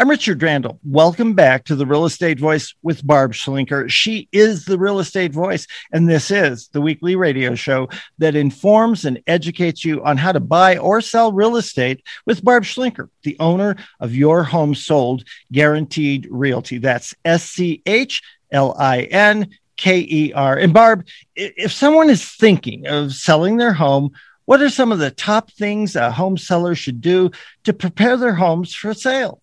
I'm Richard Randall. Welcome back to the Real Estate Voice with Barb Schlinker. She is the Real Estate Voice, and this is the weekly radio show that informs and educates you on how to buy or sell real estate with Barb Schlinker, the owner of Your Home Sold Guaranteed Realty. That's S C H L I N K E R. And Barb, if someone is thinking of selling their home, what are some of the top things a home seller should do to prepare their homes for sale?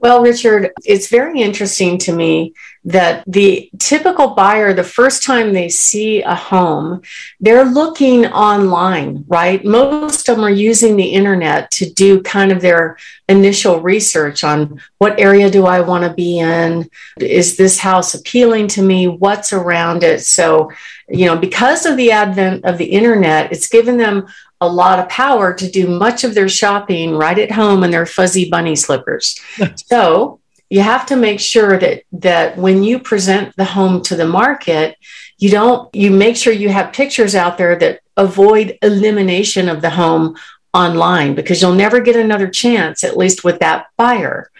Well, Richard, it's very interesting to me that the typical buyer, the first time they see a home, they're looking online, right? Most of them are using the internet to do kind of their initial research on what area do I want to be in? Is this house appealing to me? What's around it? So, you know, because of the advent of the internet, it's given them a lot of power to do much of their shopping right at home in their fuzzy bunny slippers. so you have to make sure that that when you present the home to the market, you don't you make sure you have pictures out there that avoid elimination of the home online because you'll never get another chance, at least with that buyer.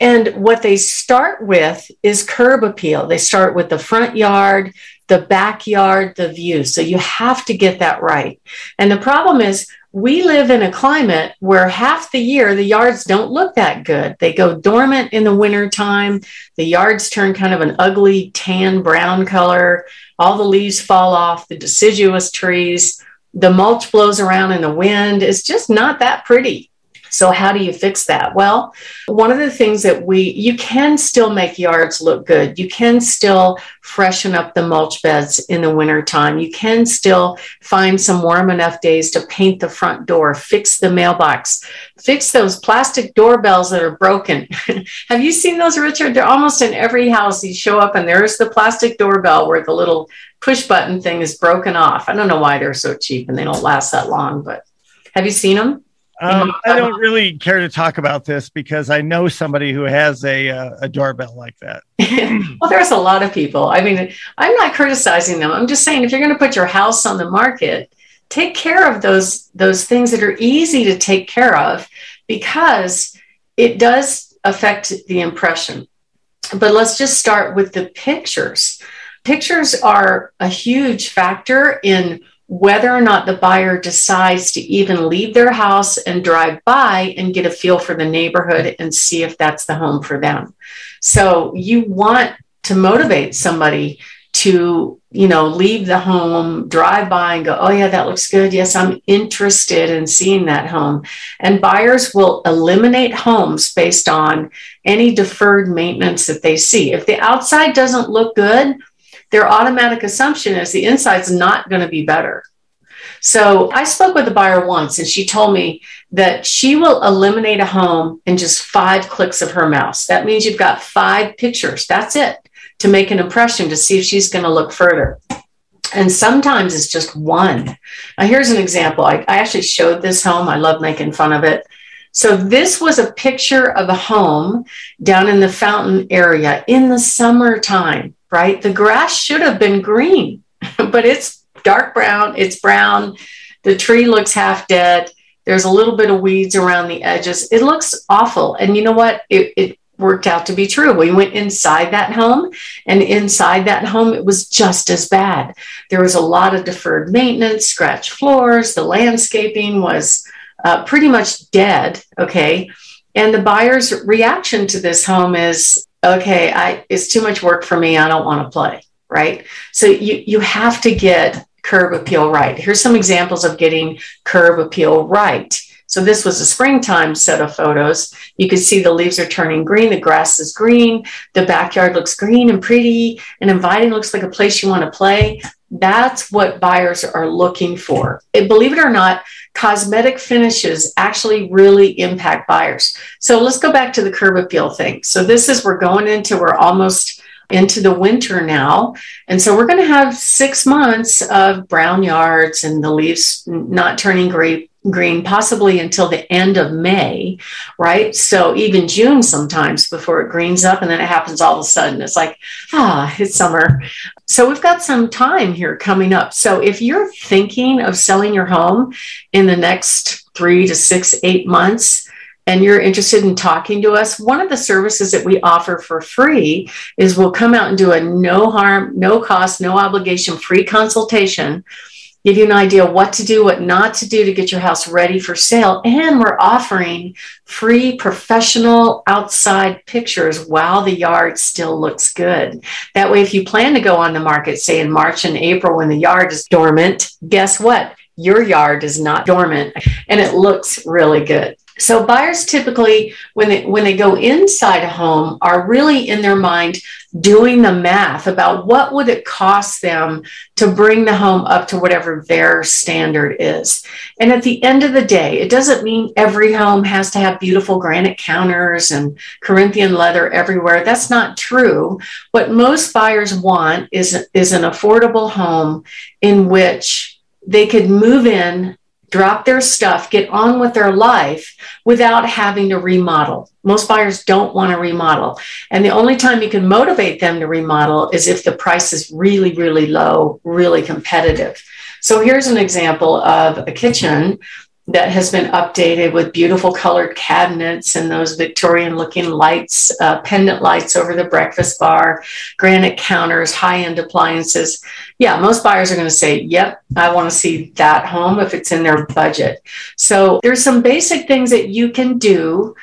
And what they start with is curb appeal. They start with the front yard, the backyard, the view. So you have to get that right. And the problem is, we live in a climate where half the year the yards don't look that good. They go dormant in the wintertime. The yards turn kind of an ugly tan brown color. All the leaves fall off, the deciduous trees, the mulch blows around in the wind. It's just not that pretty. So, how do you fix that? Well, one of the things that we, you can still make yards look good. You can still freshen up the mulch beds in the wintertime. You can still find some warm enough days to paint the front door, fix the mailbox, fix those plastic doorbells that are broken. Have you seen those, Richard? They're almost in every house. You show up and there's the plastic doorbell where the little push button thing is broken off. I don't know why they're so cheap and they don't last that long, but have you seen them? Um, I don't really care to talk about this because I know somebody who has a uh, a doorbell like that. well, there's a lot of people. I mean, I'm not criticizing them. I'm just saying if you're going to put your house on the market, take care of those those things that are easy to take care of because it does affect the impression. But let's just start with the pictures. Pictures are a huge factor in whether or not the buyer decides to even leave their house and drive by and get a feel for the neighborhood and see if that's the home for them. So you want to motivate somebody to, you know, leave the home, drive by and go, oh, yeah, that looks good. Yes, I'm interested in seeing that home. And buyers will eliminate homes based on any deferred maintenance that they see. If the outside doesn't look good, their automatic assumption is the inside's not going to be better. So I spoke with a buyer once and she told me that she will eliminate a home in just five clicks of her mouse. That means you've got five pictures. That's it to make an impression to see if she's going to look further. And sometimes it's just one. Now, here's an example. I, I actually showed this home. I love making fun of it. So, this was a picture of a home down in the fountain area in the summertime right? The grass should have been green, but it's dark brown, it's brown. The tree looks half dead. There's a little bit of weeds around the edges. It looks awful. And you know what? It, it worked out to be true. We went inside that home, and inside that home, it was just as bad. There was a lot of deferred maintenance, scratch floors, the landscaping was uh, pretty much dead. Okay. And the buyer's reaction to this home is okay, I it's too much work for me. I don't want to play, right? So you you have to get curb appeal right. Here's some examples of getting curb appeal right. So this was a springtime set of photos. You can see the leaves are turning green, the grass is green, the backyard looks green and pretty and inviting, looks like a place you want to play. That's what buyers are looking for. And believe it or not, cosmetic finishes actually really impact buyers. So let's go back to the curb appeal thing. So this is we're going into we're almost into the winter now. And so we're going to have six months of brown yards and the leaves not turning green, green possibly until the end of May, right? So even June sometimes before it greens up and then it happens all of a sudden. It's like, ah, it's summer. So we've got some time here coming up. So if you're thinking of selling your home in the next three to six, eight months, and you're interested in talking to us, one of the services that we offer for free is we'll come out and do a no harm, no cost, no obligation free consultation give you an idea what to do, what not to do to get your house ready for sale. And we're offering free professional outside pictures while the yard still looks good. That way, if you plan to go on the market, say in March and April when the yard is dormant, guess what? Your yard is not dormant and it looks really good. So buyers typically, when they when they go inside a home, are really in their mind doing the math about what would it cost them to bring the home up to whatever their standard is. And at the end of the day, it doesn't mean every home has to have beautiful granite counters and Corinthian leather everywhere. That's not true. What most buyers want is is an affordable home in which they could move in drop their stuff, get on with their life without having to remodel. Most buyers don't want to remodel. And the only time you can motivate them to remodel is if the price is really, really low, really competitive. So here's an example of a kitchen that has been updated with beautiful colored cabinets and those Victorian looking lights, uh, pendant lights over the breakfast bar, granite counters, high end appliances. Yeah, most buyers are going to say, Yep, I want to see that home if it's in their budget. So there's some basic things that you can do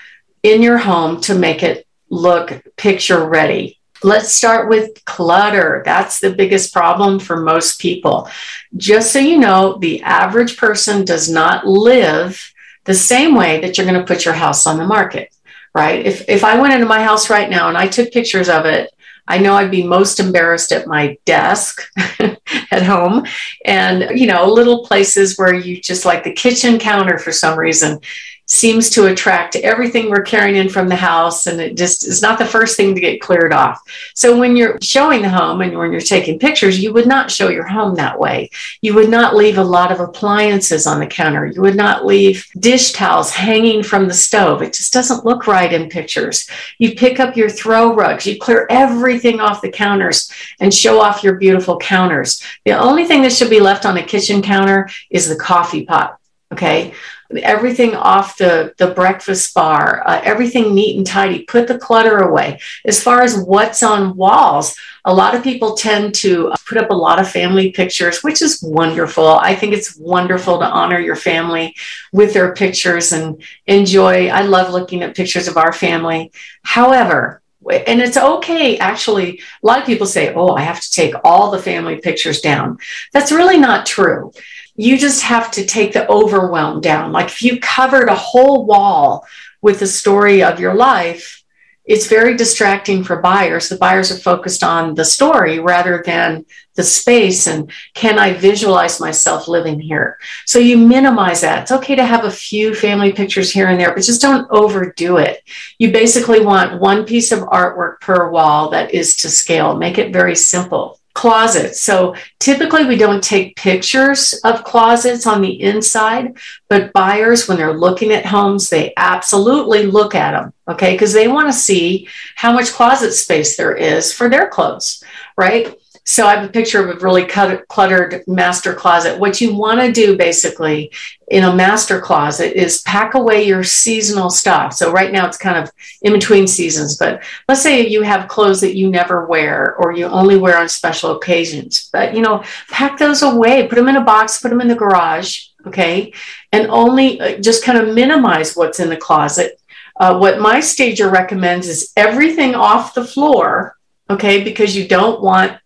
in your home to make it look picture ready. Let's start with clutter. That's the biggest problem for most people. Just so you know, the average person does not live the same way that you're going to put your house on the market, right? If, if I went into my house right now and I took pictures of it, I know I'd be most embarrassed at my desk at home and, you know, little places where you just like the kitchen counter for some reason seems to attract everything we're carrying in from the house and it just is not the first thing to get cleared off. So when you're showing the home and when you're taking pictures you would not show your home that way. You would not leave a lot of appliances on the counter. You would not leave dish towels hanging from the stove. It just doesn't look right in pictures. You pick up your throw rugs. You clear everything off the counters and show off your beautiful counters. The only thing that should be left on a kitchen counter is the coffee pot okay everything off the, the breakfast bar, uh, everything neat and tidy, put the clutter away. As far as what's on walls, a lot of people tend to uh, put up a lot of family pictures, which is wonderful. I think it's wonderful to honor your family with their pictures and enjoy. I love looking at pictures of our family. However, and it's okay actually a lot of people say oh i have to take all the family pictures down that's really not true you just have to take the overwhelm down. Like if you covered a whole wall with the story of your life, it's very distracting for buyers. The buyers are focused on the story rather than the space and can I visualize myself living here? So you minimize that. It's okay to have a few family pictures here and there, but just don't overdo it. You basically want one piece of artwork per wall that is to scale. Make it very simple closets. So typically we don't take pictures of closets on the inside, but buyers, when they're looking at homes, they absolutely look at them. Okay. Because they want to see how much closet space there is for their clothes, right? So I have a picture of a really cluttered master closet. What you want to do basically in a master closet is pack away your seasonal stuff. So right now it's kind of in between seasons, but let's say you have clothes that you never wear or you only wear on special occasions. But you know, pack those away, put them in a box, put them in the garage, okay? And only uh, just kind of minimize what's in the closet. Uh, what my stager recommends is everything off the floor, okay, because you don't want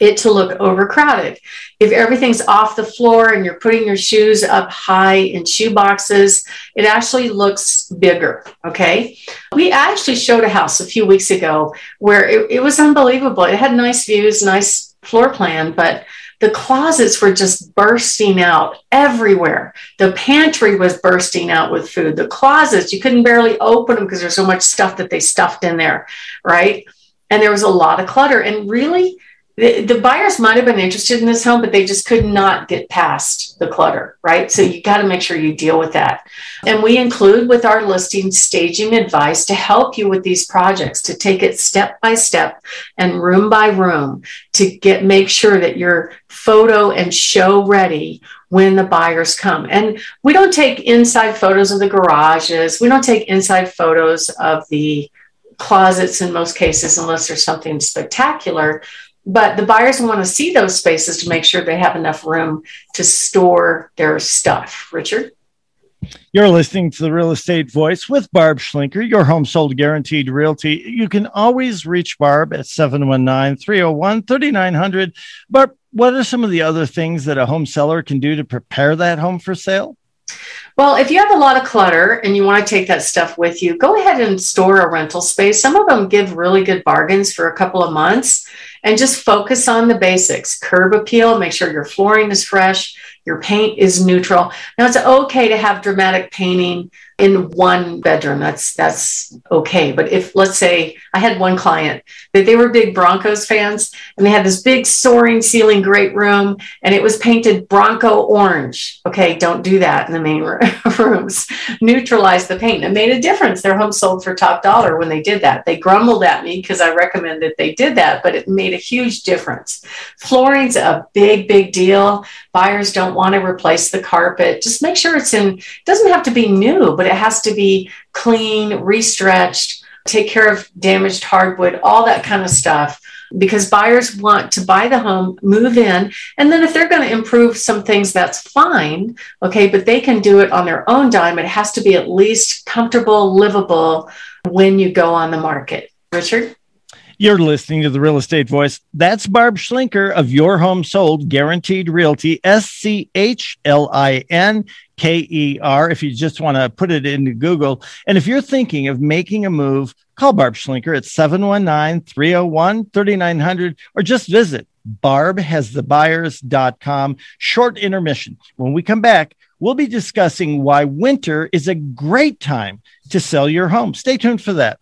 it to look overcrowded. If everything's off the floor and you're putting your shoes up high in shoe boxes, it actually looks bigger. Okay. We actually showed a house a few weeks ago where it, it was unbelievable. It had nice views, nice floor plan, but the closets were just bursting out everywhere. The pantry was bursting out with food. The closets, you couldn't barely open them because there's so much stuff that they stuffed in there, right? And there was a lot of clutter. And really, the, the buyers might have been interested in this home, but they just could not get past the clutter, right? So you got to make sure you deal with that. And we include with our listing staging advice to help you with these projects, to take it step by step and room by room to get make sure that you're photo and show ready when the buyers come. And we don't take inside photos of the garages. We don't take inside photos of the closets in most cases unless there's something spectacular but the buyers want to see those spaces to make sure they have enough room to store their stuff. Richard? You're listening to the Real Estate Voice with Barb Schlinker, your home sold guaranteed realty. You can always reach Barb at 719 301 3900. Barb, what are some of the other things that a home seller can do to prepare that home for sale? Well, if you have a lot of clutter and you want to take that stuff with you, go ahead and store a rental space. Some of them give really good bargains for a couple of months and just focus on the basics. Curb appeal, make sure your flooring is fresh, your paint is neutral. Now, it's okay to have dramatic painting in one bedroom. That's that's okay. But if let's say i had one client that they were big broncos fans and they had this big soaring ceiling great room and it was painted bronco orange. Okay don't do that in the main rooms. Neutralize the paint. It made a difference. Their home sold for top dollar when they did that. They grumbled at me because i recommended they did that but it made a huge difference flooring's a big big deal buyers don't want to replace the carpet just make sure it's in doesn't have to be new but it has to be clean, restretched, take care of damaged hardwood, all that kind of stuff. Because buyers want to buy the home, move in, and then if they're going to improve some things, that's fine. Okay, but they can do it on their own dime. It has to be at least comfortable, livable when you go on the market. Richard? You're listening to the Real Estate Voice. That's Barb Schlinker of Your Home Sold Guaranteed Realty, S C H L I N K E R, if you just want to put it into Google. And if you're thinking of making a move, call Barb Schlinker at 719 301 3900 or just visit barbhasthebuyers.com. Short intermission. When we come back, we'll be discussing why winter is a great time to sell your home. Stay tuned for that.